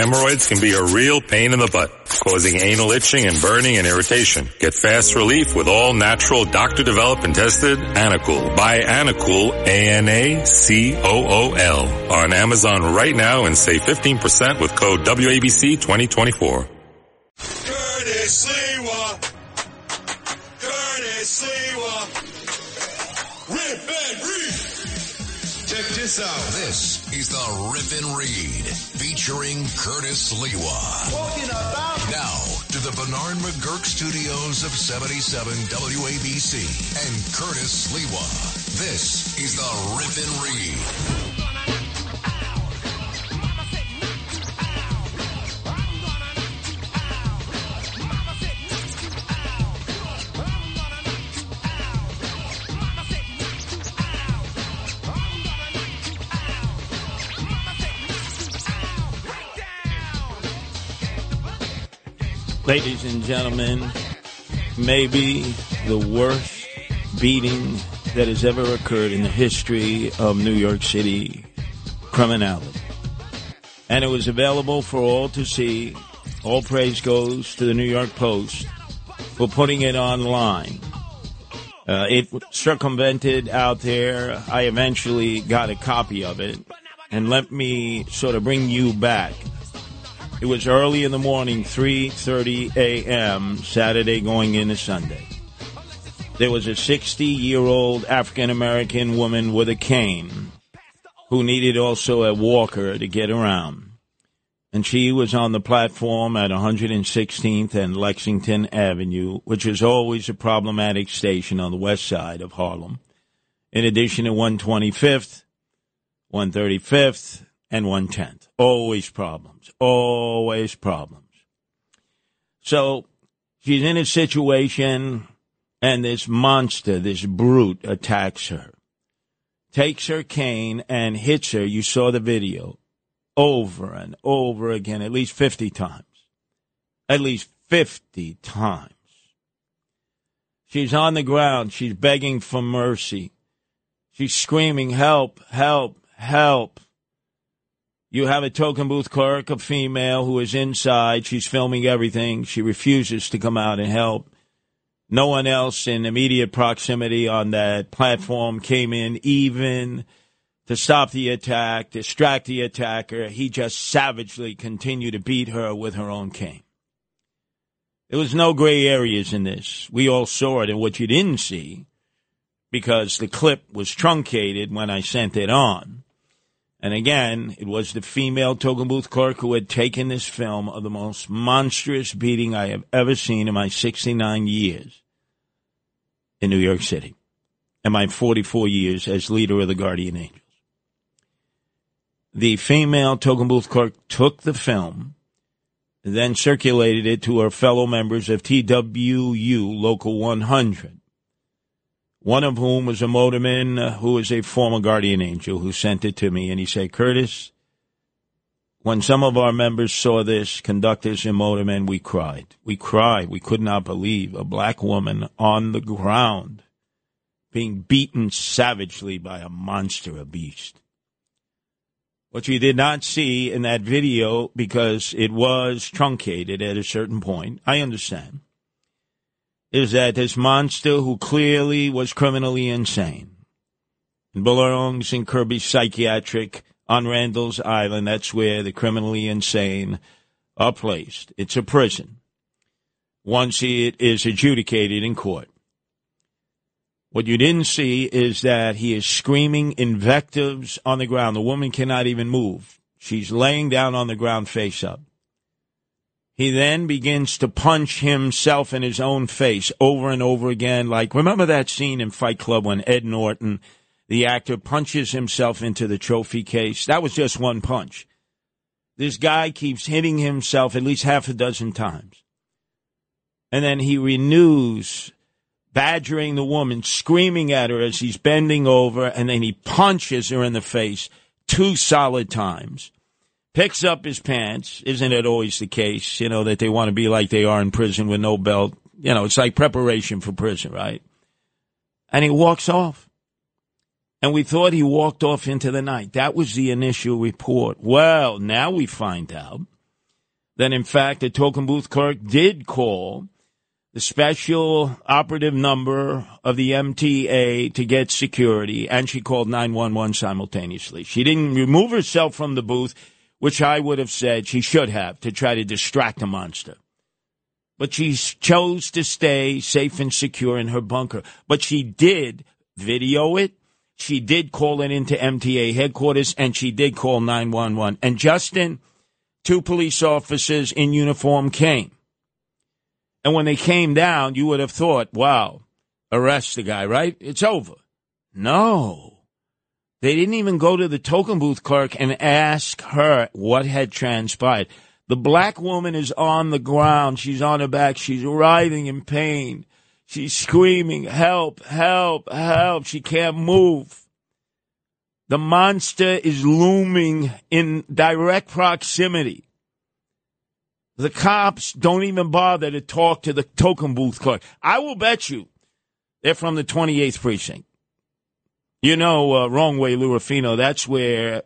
Hemorrhoids can be a real pain in the butt, causing anal itching and burning and irritation. Get fast relief with all natural doctor developed and tested Anacool. Buy Anacool, A-N-A-C-O-O-L on Amazon right now and save 15% with code WABC 2024. Curtis Sliwa. Curtis Sliwa. Rip and read. Check this out. This is the Rip and Read featuring Curtis Sliwa. Now to the Bernard McGuirk studios of 77 WABC and Curtis Sliwa. This is the Rip and Read. Ladies and gentlemen, maybe the worst beating that has ever occurred in the history of New York City criminality. And it was available for all to see. All praise goes to the New York Post for putting it online. Uh, it circumvented out there. I eventually got a copy of it. And let me sort of bring you back. It was early in the morning, 3:30 a.m. Saturday going into Sunday. There was a 60-year-old African American woman with a cane who needed also a walker to get around. And she was on the platform at 116th and Lexington Avenue, which is always a problematic station on the west side of Harlem. In addition to 125th, 135th, and 110th. Always problems. Always problems. So she's in a situation and this monster, this brute attacks her. Takes her cane and hits her. You saw the video over and over again, at least 50 times. At least 50 times. She's on the ground. She's begging for mercy. She's screaming, help, help, help. You have a token booth clerk, a female who is inside. She's filming everything. She refuses to come out and help. No one else in immediate proximity on that platform came in even to stop the attack, distract the attacker. He just savagely continued to beat her with her own cane. There was no gray areas in this. We all saw it, and what you didn't see, because the clip was truncated when I sent it on. And again, it was the female token booth clerk who had taken this film of the most monstrous beating I have ever seen in my 69 years in New York City and my 44 years as leader of the Guardian Angels. The female token booth clerk took the film, then circulated it to her fellow members of TWU Local 100 one of whom was a motorman uh, who is a former guardian angel who sent it to me. And he said, Curtis, when some of our members saw this, conductors and motormen, we cried. We cried. We could not believe a black woman on the ground being beaten savagely by a monster, a beast. What you did not see in that video, because it was truncated at a certain point, I understand is that this monster who clearly was criminally insane belongs in Kirby Psychiatric on Randall's Island. That's where the criminally insane are placed. It's a prison once it is adjudicated in court. What you didn't see is that he is screaming invectives on the ground. The woman cannot even move. She's laying down on the ground face up. He then begins to punch himself in his own face over and over again. Like, remember that scene in Fight Club when Ed Norton, the actor, punches himself into the trophy case? That was just one punch. This guy keeps hitting himself at least half a dozen times. And then he renews badgering the woman, screaming at her as he's bending over, and then he punches her in the face two solid times picks up his pants. Isn't it always the case, you know, that they want to be like they are in prison with no belt? You know, it's like preparation for prison, right? And he walks off. And we thought he walked off into the night. That was the initial report. Well, now we find out that in fact the token booth clerk did call the special operative number of the MTA to get security, and she called 911 simultaneously. She didn't remove herself from the booth, which I would have said she should have to try to distract the monster. But she chose to stay safe and secure in her bunker. But she did video it. She did call it into MTA headquarters, and she did call 911. And Justin, two police officers in uniform came and when they came down, you would have thought, wow, arrest the guy, right? It's over. No. They didn't even go to the token booth clerk and ask her what had transpired. The black woman is on the ground. She's on her back. She's writhing in pain. She's screaming, help, help, help. She can't move. The monster is looming in direct proximity. The cops don't even bother to talk to the token booth clerk. I will bet you they're from the 28th precinct. You know, uh, wrong way, Lou. That's where,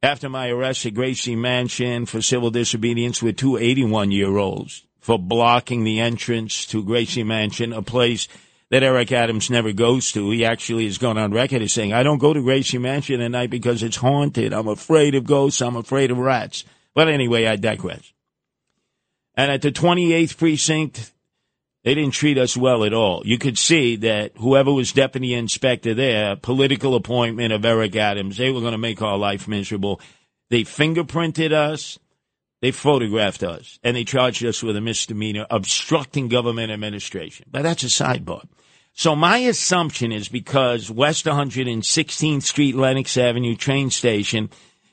after my arrest at Gracie Mansion for civil disobedience with two 81 year olds for blocking the entrance to Gracie Mansion, a place that Eric Adams never goes to. He actually has gone on record as saying, I don't go to Gracie Mansion at night because it's haunted. I'm afraid of ghosts. I'm afraid of rats. But anyway, I digress. And at the 28th precinct, they didn't treat us well at all. You could see that whoever was deputy inspector there, political appointment of Eric Adams, they were going to make our life miserable. They fingerprinted us. They photographed us and they charged us with a misdemeanor, obstructing government administration. But that's a sidebar. So my assumption is because West 116th Street, Lenox Avenue train station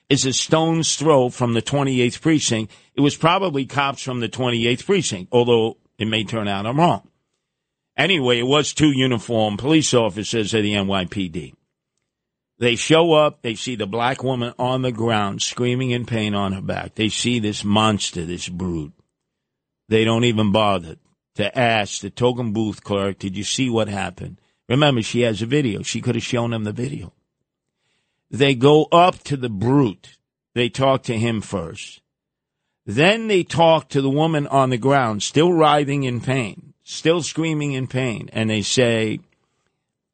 is a stone's throw from the 28th precinct. It was probably cops from the 28th precinct, although it may turn out I'm wrong. Anyway, it was two uniformed police officers of the NYPD. They show up, they see the black woman on the ground screaming in pain on her back. They see this monster, this brute. They don't even bother to ask the token booth clerk, did you see what happened? Remember, she has a video. She could have shown them the video. They go up to the brute. They talk to him first. Then they talk to the woman on the ground, still writhing in pain, still screaming in pain, and they say,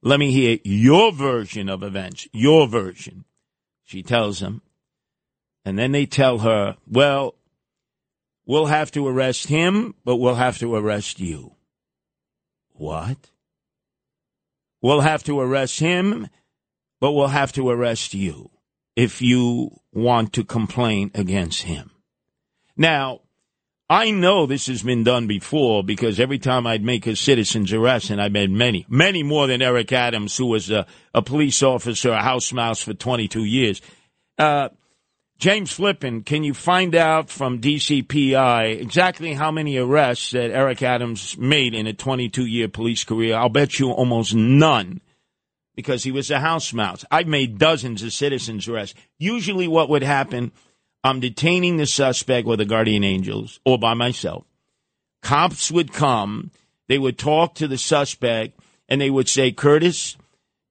Let me hear your version of events, your version. She tells them. And then they tell her, Well, we'll have to arrest him, but we'll have to arrest you. What? We'll have to arrest him but we'll have to arrest you if you want to complain against him. Now, I know this has been done before because every time I'd make a citizen's arrest, and I made many, many more than Eric Adams, who was a, a police officer, a house mouse for 22 years. Uh, James Flippin, can you find out from DCPI exactly how many arrests that Eric Adams made in a 22 year police career? I'll bet you almost none because he was a house mouse. I've made dozens of citizens arrests. Usually, what would happen, I'm detaining the suspect with the guardian angels or by myself. Cops would come, they would talk to the suspect, and they would say, Curtis,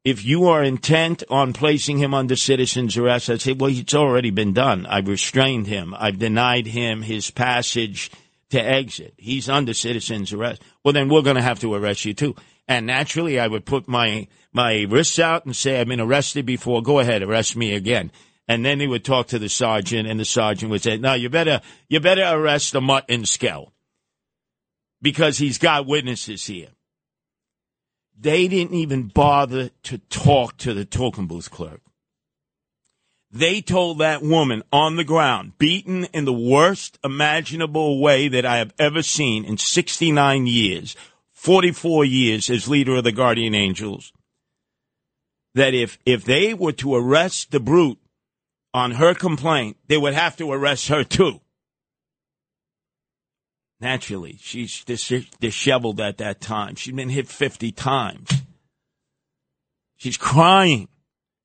if you are intent on placing him under citizen's arrest, I'd say, well, it's already been done. I've restrained him. I've denied him his passage to exit. He's under citizen's arrest. Well, then we're going to have to arrest you too. And naturally, I would put my my wrists out and say, I've been arrested before. Go ahead, arrest me again. And then he would talk to the sergeant, and the sergeant would say, No, you better you better arrest the mutt and skell because he's got witnesses here. They didn't even bother to talk to the token booth clerk. They told that woman on the ground, beaten in the worst imaginable way that I have ever seen in 69 years, 44 years as leader of the Guardian Angels, that if, if they were to arrest the brute on her complaint, they would have to arrest her too. Naturally, she's dis- disheveled at that time. She'd been hit 50 times. She's crying.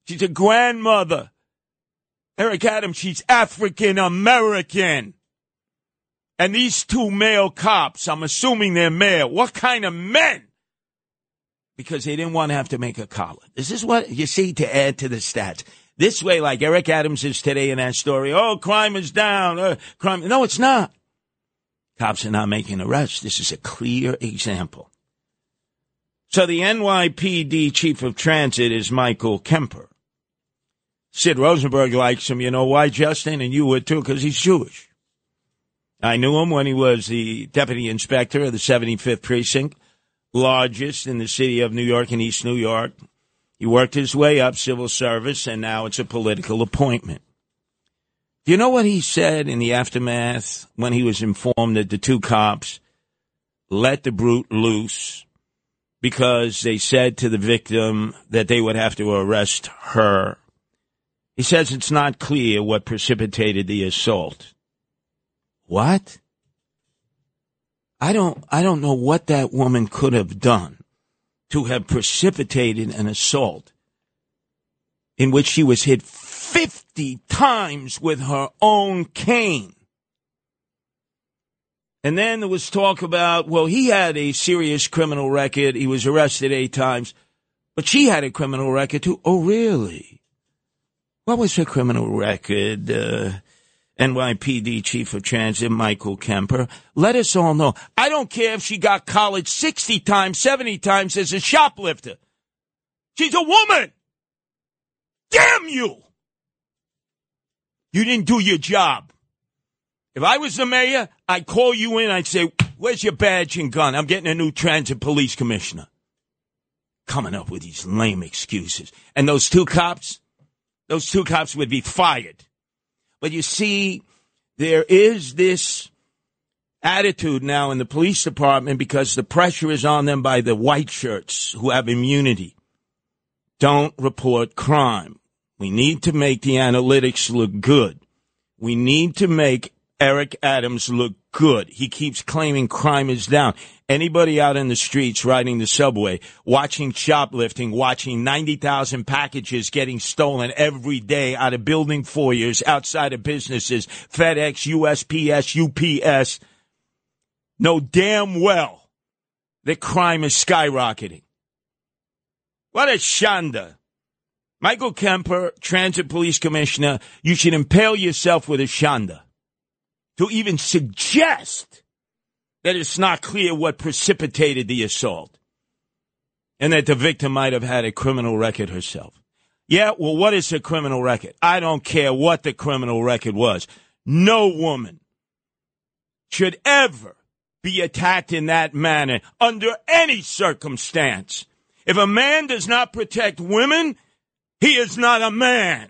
She's a grandmother. Eric Adams, she's African American. And these two male cops, I'm assuming they're male. What kind of men? Because they didn't want to have to make a collar. This is what you see to add to the stats. This way, like Eric Adams is today in that story. Oh, crime is down. Uh, crime. No, it's not. Cops are not making arrests. This is a clear example. So the NYPD chief of transit is Michael Kemper. Sid Rosenberg likes him. You know why, Justin? And you would too, because he's Jewish. I knew him when he was the deputy inspector of the 75th precinct, largest in the city of New York and East New York. He worked his way up civil service, and now it's a political appointment. Do you know what he said in the aftermath when he was informed that the two cops let the brute loose because they said to the victim that they would have to arrest her? He says it's not clear what precipitated the assault. What? I don't I don't know what that woman could have done to have precipitated an assault in which she was hit 50 times with her own cane. And then there was talk about, well, he had a serious criminal record. He was arrested eight times, but she had a criminal record too. Oh, really? What was her criminal record? Uh, NYPD Chief of Transit, Michael Kemper. Let us all know. I don't care if she got college 60 times, 70 times as a shoplifter. She's a woman. Damn you. You didn't do your job. If I was the mayor, I'd call you in. I'd say, where's your badge and gun? I'm getting a new transit police commissioner. Coming up with these lame excuses. And those two cops, those two cops would be fired. But you see, there is this attitude now in the police department because the pressure is on them by the white shirts who have immunity. Don't report crime. We need to make the analytics look good. We need to make Eric Adams look good. He keeps claiming crime is down. Anybody out in the streets riding the subway, watching shoplifting, watching 90,000 packages getting stolen every day out of building foyers, outside of businesses, FedEx, USPS, UPS, know damn well that crime is skyrocketing. What a shanda. Michael Kemper, Transit Police Commissioner, you should impale yourself with a shanda to even suggest that it's not clear what precipitated the assault and that the victim might have had a criminal record herself. Yeah, well, what is a criminal record? I don't care what the criminal record was. No woman should ever be attacked in that manner under any circumstance. If a man does not protect women, he is not a man.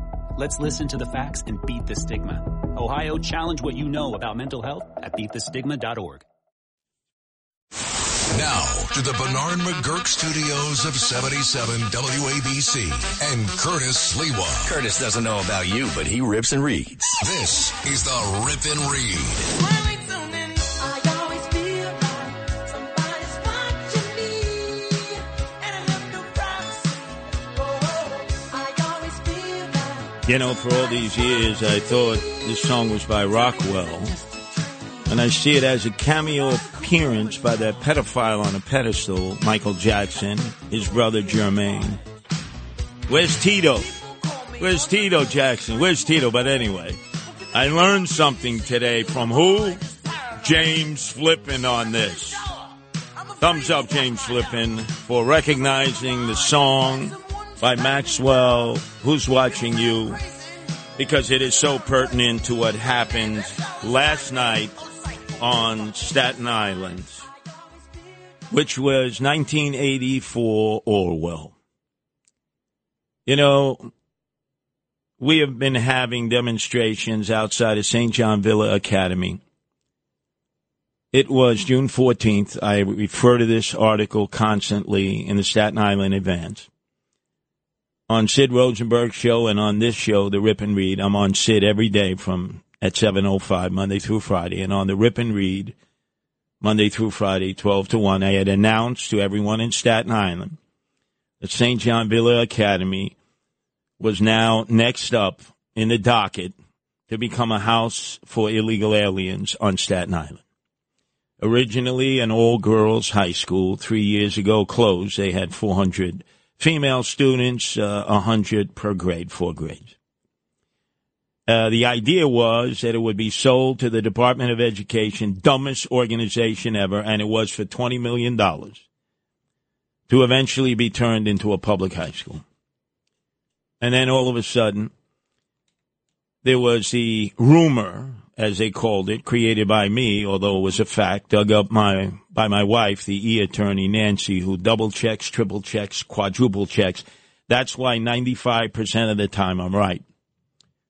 Let's listen to the facts and beat the stigma. Ohio, challenge what you know about mental health at beatthestigma.org. Now to the Bernard McGuirk studios of 77 WABC and Curtis Sliwa. Curtis doesn't know about you, but he rips and reads. This is the Rip and Read. You know, for all these years, I thought this song was by Rockwell. And I see it as a cameo appearance by that pedophile on a pedestal, Michael Jackson, his brother Jermaine. Where's Tito? Where's Tito Jackson? Where's Tito? But anyway, I learned something today from who? James Flippin on this. Thumbs up, James Flippin, for recognizing the song by Maxwell, Who's Watching You, because it is so pertinent to what happened last night on Staten Island, which was 1984 Orwell. You know, we have been having demonstrations outside of St. John Villa Academy. It was June 14th. I refer to this article constantly in the Staten Island Advance. On Sid Rosenberg's show and on this show, The Rip and Read, I'm on Sid every day from at 7.05, Monday through Friday. And on The Rip and Read, Monday through Friday, 12 to 1, I had announced to everyone in Staten Island that St. John Villa Academy was now next up in the docket to become a house for illegal aliens on Staten Island. Originally an all girls high school, three years ago closed. They had 400 female students, uh, 100 per grade, four grades. Uh, the idea was that it would be sold to the Department of Education, dumbest organization ever, and it was for $20 million to eventually be turned into a public high school. And then all of a sudden, there was the rumor as they called it, created by me, although it was a fact, dug up my by my wife, the e attorney Nancy, who double checks, triple checks, quadruple checks. That's why 95% of the time I'm right.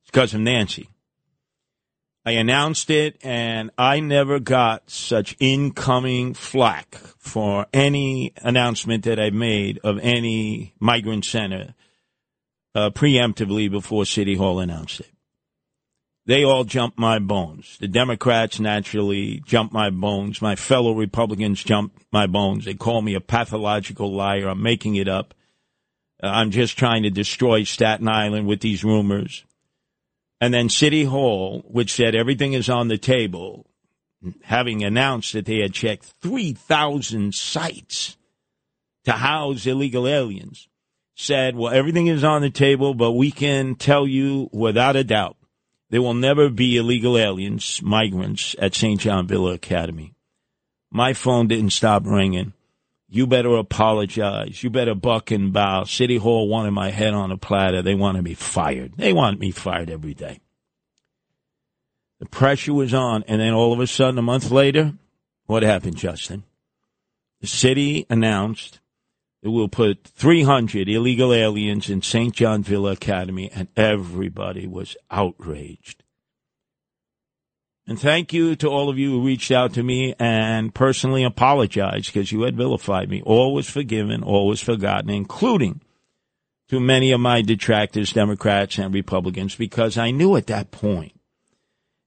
It's because of Nancy. I announced it, and I never got such incoming flack for any announcement that I made of any migrant center uh, preemptively before City Hall announced it they all jump my bones. The Democrats naturally jump my bones. My fellow Republicans jump my bones. They call me a pathological liar. I'm making it up. Uh, I'm just trying to destroy Staten Island with these rumors. And then City Hall, which said everything is on the table, having announced that they had checked 3,000 sites to house illegal aliens, said, well, everything is on the table, but we can tell you without a doubt there will never be illegal aliens, migrants at St. John Villa Academy. My phone didn't stop ringing. You better apologize. You better buck and bow. City Hall wanted my head on a platter. They wanted me fired. They want me fired every day. The pressure was on, and then all of a sudden, a month later, what happened, Justin? The city announced it will put 300 illegal aliens in St. John Villa Academy, and everybody was outraged. And thank you to all of you who reached out to me and personally apologized because you had vilified me. All was forgiven, all was forgotten, including to many of my detractors, Democrats and Republicans, because I knew at that point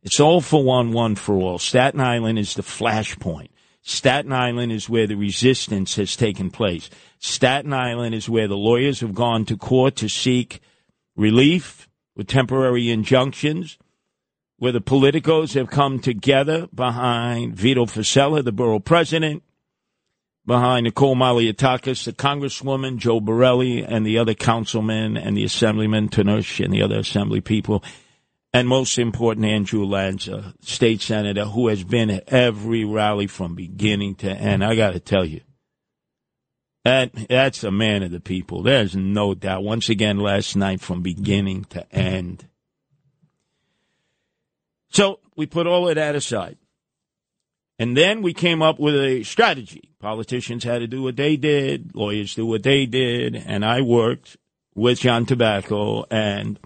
it's all for one, one for all. Staten Island is the flashpoint. Staten Island is where the resistance has taken place. Staten Island is where the lawyers have gone to court to seek relief with temporary injunctions, where the politicos have come together behind Vito Fossella, the borough president, behind Nicole Malliotakis, the congresswoman, Joe Borelli, and the other councilmen and the assemblyman, Tanush, and the other assembly people and most important, Andrew Lanza, state senator, who has been at every rally from beginning to end. I got to tell you, that that's a man of the people. There's no doubt. Once again, last night from beginning to end. So we put all of that aside. And then we came up with a strategy. Politicians had to do what they did, lawyers do what they did, and I worked with John Tabacco and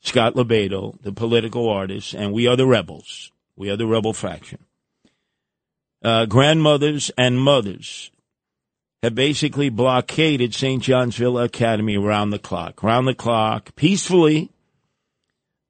Scott LoBaido, the political artist, and we are the rebels. We are the rebel faction. Uh, grandmothers and mothers have basically blockaded St. John Villa Academy around the clock, around the clock, peacefully,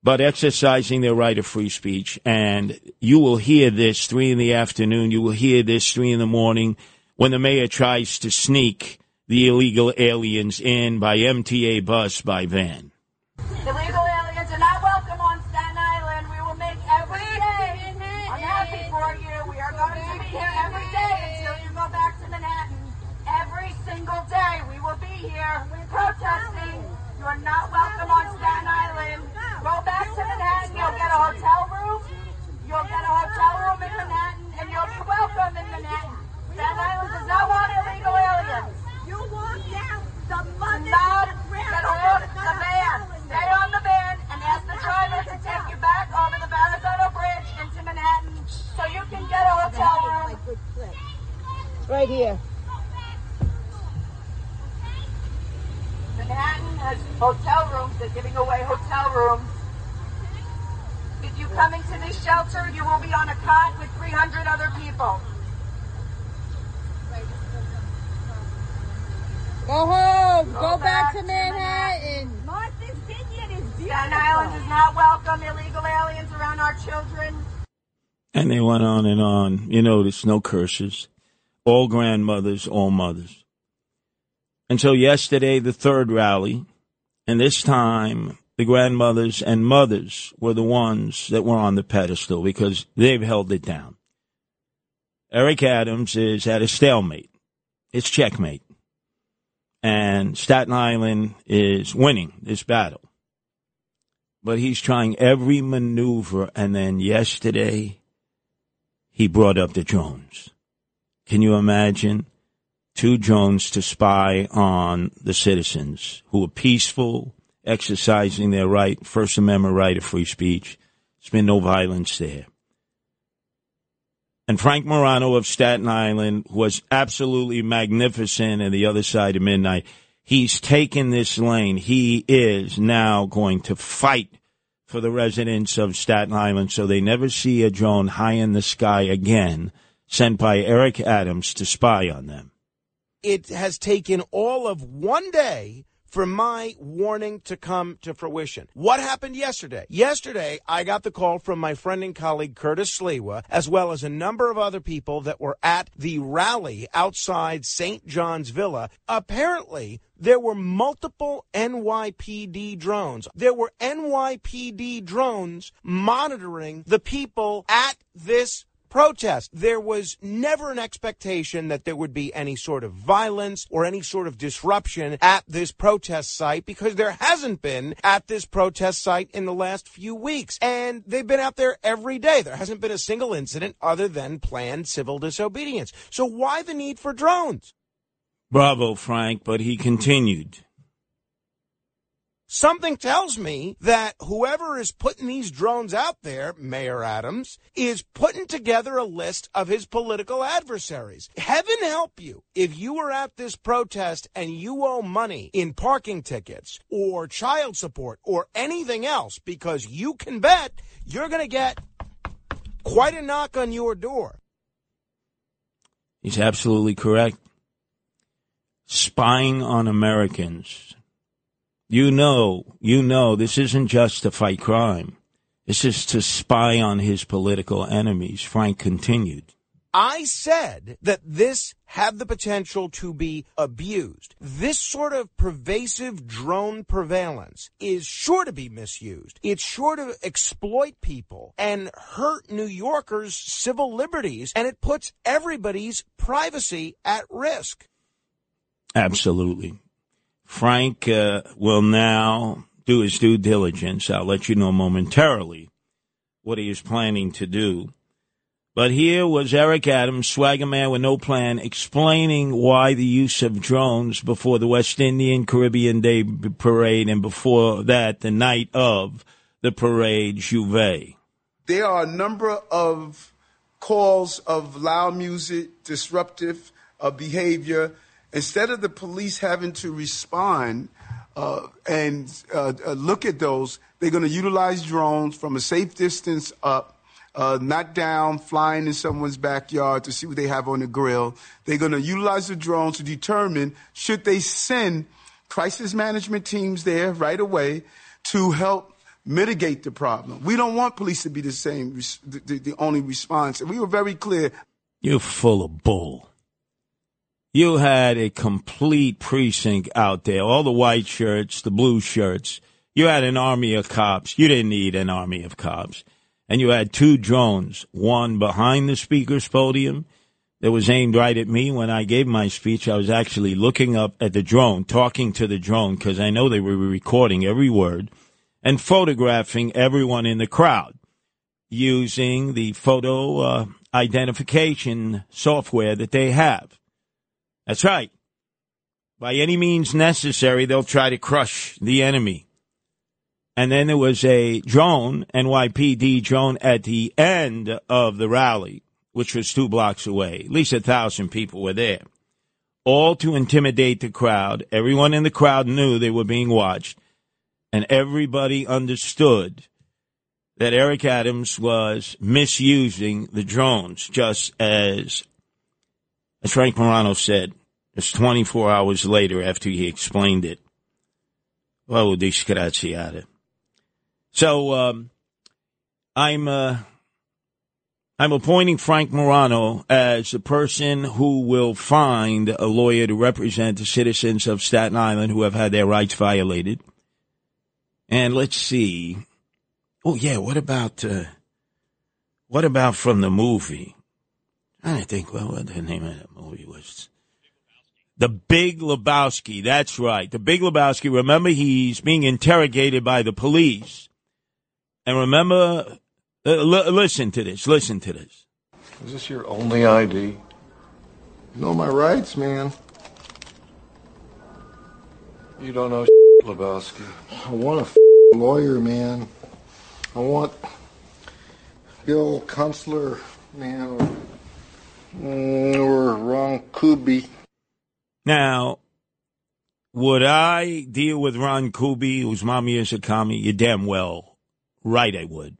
but exercising their right of free speech. And you will hear this three in the afternoon. You will hear this three in the morning when the mayor tries to sneak the illegal aliens in by MTA bus, by van. Illegal aliens are not welcome on Staten Island. We will make every day. I'm happy for you. We are going to be here every day until you go back to Manhattan. Every single day we will be here protesting. You are not welcome on Staten Island. Go back to Manhattan. You'll get a hotel room. You'll get a hotel room in Manhattan. Right here. Manhattan has hotel rooms. They're giving away hotel rooms. If you come into this shelter, you will be on a cot with 300 other people. Go home. Go, Go back, back to to Manhattan. Martha's Vineyard is beautiful. Staten Island does not welcome illegal aliens around our children. And they went on and on. You notice no curses. All grandmothers, all mothers. And so yesterday, the third rally, and this time the grandmothers and mothers were the ones that were on the pedestal because they've held it down. Eric Adams is at a stalemate. It's checkmate. And Staten Island is winning this battle. But he's trying every maneuver. And then yesterday, he brought up the drones. Can you imagine? Two drones to spy on the citizens who are peaceful, exercising their right, First Amendment right of free speech. There's been no violence there. And Frank Morano of Staten Island was absolutely magnificent at the other side of midnight. He's taken this lane. He is now going to fight for the residents of Staten Island so they never see a drone high in the sky again sent by Eric Adams to spy on them. It has taken all of one day for my warning to come to fruition. What happened yesterday? Yesterday, I got the call from my friend and colleague Curtis Sliwa, as well as a number of other people that were at the rally outside St. John's Villa. Apparently, there were multiple NYPD drones. There were NYPD drones monitoring the people at this protest. There was never an expectation that there would be any sort of violence or any sort of disruption at this protest site because there hasn't been at this protest site in the last few weeks. And they've been out there every day. There hasn't been a single incident other than planned civil disobedience. So why the need for drones? Bravo, Frank, but he continued. Something tells me that whoever is putting these drones out there, Mayor Adams, is putting together a list of his political adversaries. Heaven help you if you were at this protest and you owe money in parking tickets or child support or anything else because you can bet you're going to get quite a knock on your door. He's absolutely correct. Spying on Americans. You know, you know, this isn't just to fight crime. This is to spy on his political enemies, Frank continued. I said that this had the potential to be abused. This sort of pervasive drone surveillance is sure to be misused. It's sure to exploit people and hurt New Yorkers' civil liberties, and it puts everybody's privacy at risk. Absolutely. Frank uh, will now do his due diligence. I'll let you know momentarily what he is planning to do. But here was Eric Adams, swagger man with no plan, explaining why the use of drones before the West Indian Caribbean Day Parade and before that, the night of the parade, J'ouvert. There are a number of calls of loud music, disruptive uh, behavior. Instead of the police having to respond uh, and uh, uh look at those, they're going to utilize drones from a safe distance up uh, not down, flying in someone's backyard to see what they have on the grill. They're going to utilize the drones to determine should they send crisis management teams there right away to help mitigate the problem. We don't want police to be the same, the, the, the only response. We were very clear. You're full of bull. You had a complete precinct out there, all the white shirts, the blue shirts. You had an army of cops. You didn't need an army of cops and you had two drones, one behind the speaker's podium that was aimed right at me when I gave my speech. I was actually looking up at the drone, talking to the drone because I know they were recording every word and photographing everyone in the crowd using the photo uh, identification software that they have. That's right. By any means necessary, they'll try to crush the enemy. And then there was a drone, NYPD drone, at the end of the rally which was two blocks away. At least a thousand people were there. All to intimidate the crowd. Everyone in the crowd knew they were being watched, and everybody understood that Eric Adams was misusing the drones, just as, as Frank Morano said, it's 24 hours later after he explained it. Oh, disgraziate. So, um, I'm, uh, I'm appointing Frank Morano as the person who will find a lawyer to represent the citizens of Staten Island who have had their rights violated. And let's see. Oh yeah, what about uh, what about from the movie? I think well, what the name of that movie was. The Big Lebowski. That's right. The Big Lebowski. Remember, he's being interrogated by the police. And remember, uh, l- listen to this. Listen to this. Is this your only ID? You know my rights, man. You don't know Lebowski. I want a lawyer, man. I want Bill Kunstler, man, or, Ron Kuby. Now, would I deal with Ron Kuby, whose mommy is a commie? You damn well right I would.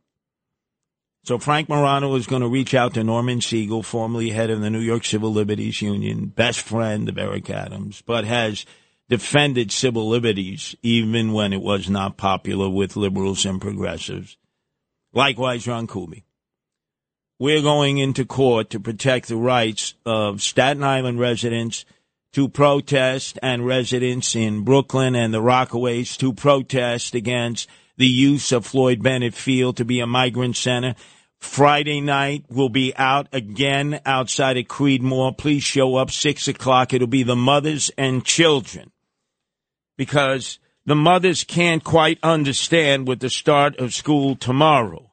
So Frank Morano is going to reach out to Norman Siegel, formerly head of the New York Civil Liberties Union, best friend of Eric Adams, but has defended civil liberties even when it was not popular with liberals and progressives. Likewise, Ron Kuby. We're going into court to protect the rights of Staten Island residents to protest and residents in Brooklyn and the Rockaways to protest against the use of Floyd Bennett Field to be a migrant center. Friday night we'll be out again outside of Creedmoor. Please show up six o'clock. It'll be the mothers and children because the mothers can't quite understand with the start of school tomorrow.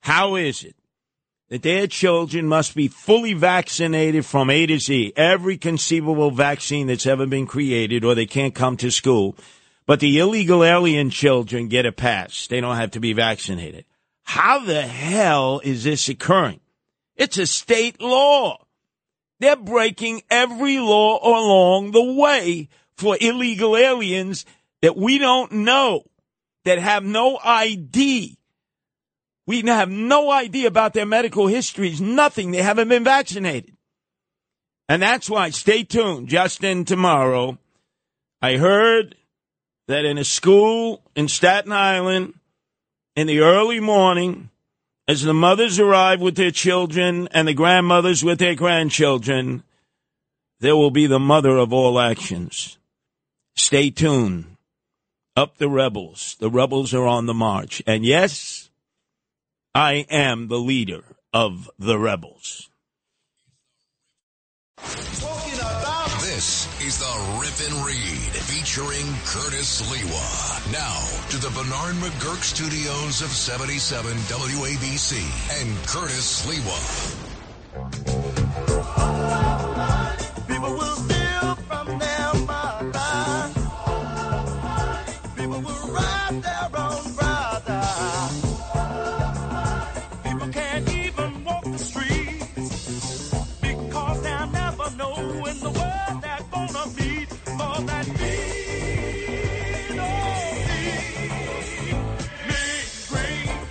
How is it that their children must be fully vaccinated from A to Z, every conceivable vaccine that's ever been created, or they can't come to school? But the illegal alien children get a pass. They don't have to be vaccinated. How the hell is this occurring? It's a state law. They're breaking every law along the way for illegal aliens that we don't know, that have no ID. We have no idea about their medical histories, nothing. They haven't been vaccinated. And that's why, stay tuned, Justin, tomorrow. I heard that in a school in Staten Island, in the early morning, as the mothers arrive with their children and the grandmothers with their grandchildren, there will be the mother of all actions. Stay tuned. Up the rebels. The rebels are on the march. And yes, I am the leader of the rebels. This is the Rip and Read featuring Curtis Sliwa. Now to the Bernard McGuirk studios of 77 WABC and Curtis Sliwa.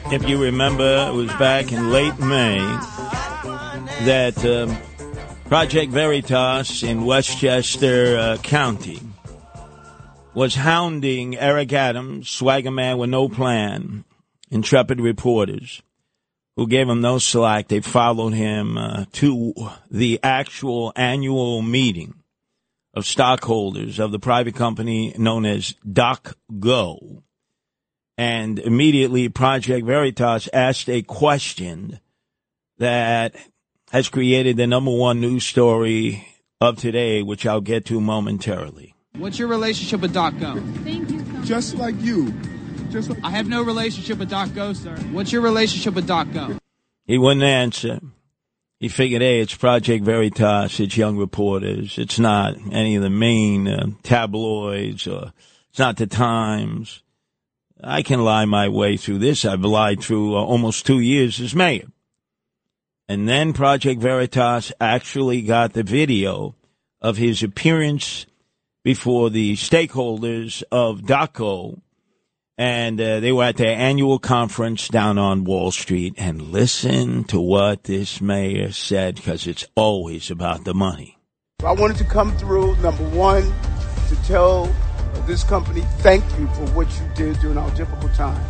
If you remember, it was back in late May that um, Project Veritas in Westchester uh, County was hounding Eric Adams, swagger man with no plan, intrepid reporters who gave him no slack. They followed him uh, to the actual annual meeting of stockholders of the private company known as DocGo. And immediately Project Veritas asked a question that has created the number one news story of today, which I'll get to momentarily. What's your relationship with Doc Go? Thank you. Just like you. Just like I have no relationship with Doc Go, sir. What's your relationship with Doc Go? He wouldn't answer. He figured, hey, it's Project Veritas, it's young reporters, it's not any of the main uh, tabloids, or it's not the Times. I can lie my way through this. I've lied through uh, almost two years as mayor. And then Project Veritas actually got the video of his appearance before the stakeholders of DocGo. And uh, they were at their annual conference down on Wall Street. And listen to what this mayor said, because it's always about the money. I wanted to come through, number one, to tell this company thank you for what you did during our difficult time.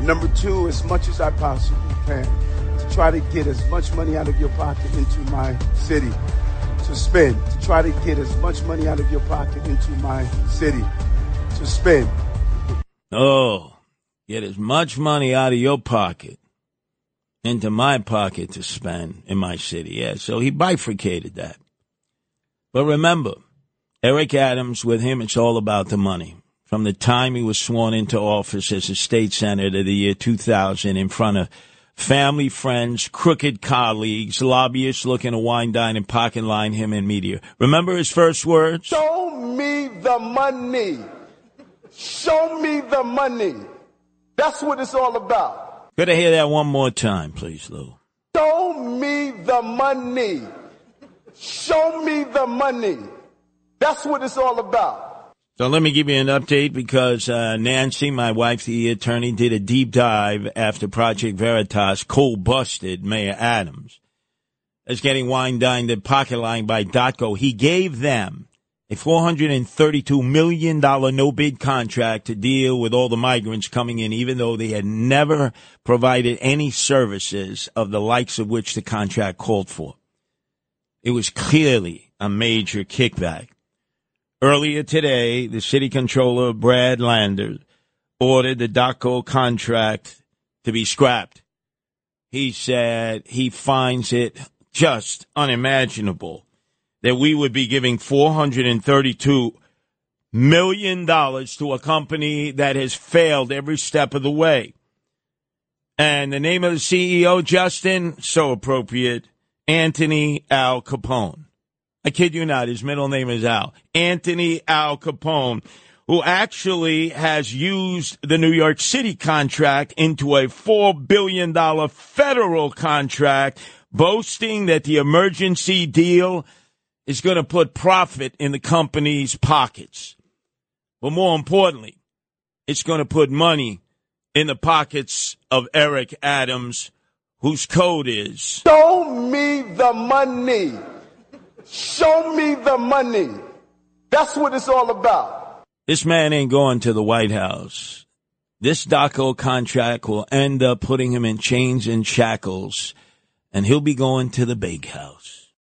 Number two, as much as I possibly can, to try to get as much money out of your pocket into my city to spend, to try to get as much money out of your pocket into my city to spend. Oh, get as much money out of your pocket into my pocket to spend in my city. Yeah, so he bifurcated that. But remember, Eric Adams, with him, it's all about the money. From the time he was sworn into office as a state senator the year 2000 in front of family, friends, crooked colleagues, lobbyists looking to wine, dine, and pocket line him in media. Remember his first words? Show me the money. Show me the money. That's what it's all about. Could I hear that one more time, please, Lou? Show me the money. Show me the money. That's what it's all about. So let me give you an update because uh, Nancy, my wife, the attorney, did a deep dive after Project Veritas cold busted Mayor Adams as getting wine dined and pocket line by DocGo. He gave them a $432 million no bid contract to deal with all the migrants coming in, even though they had never provided any services of the likes of which the contract called for. It was clearly a major kickback. Earlier today, the city controller, Brad Lander, ordered the DocGo contract to be scrapped. He said he finds it just unimaginable that we would be giving $432 million to a company that has failed every step of the way. And the name of the CEO, Justin, so appropriate, Anthony Al Capone. I kid you not, his middle name is Al. Anthony Al Capone, who actually has used the New York City contract into a $4 billion federal contract, boasting that the emergency deal is going to put profit in the company's pockets. But more importantly, it's going to put money in the pockets of Eric Adams, whose code is Show me the money. Show me the money. That's what it's all about. This man ain't going to the White House. This DocGo contract will end up putting him in chains and shackles, and he'll be going to the big house.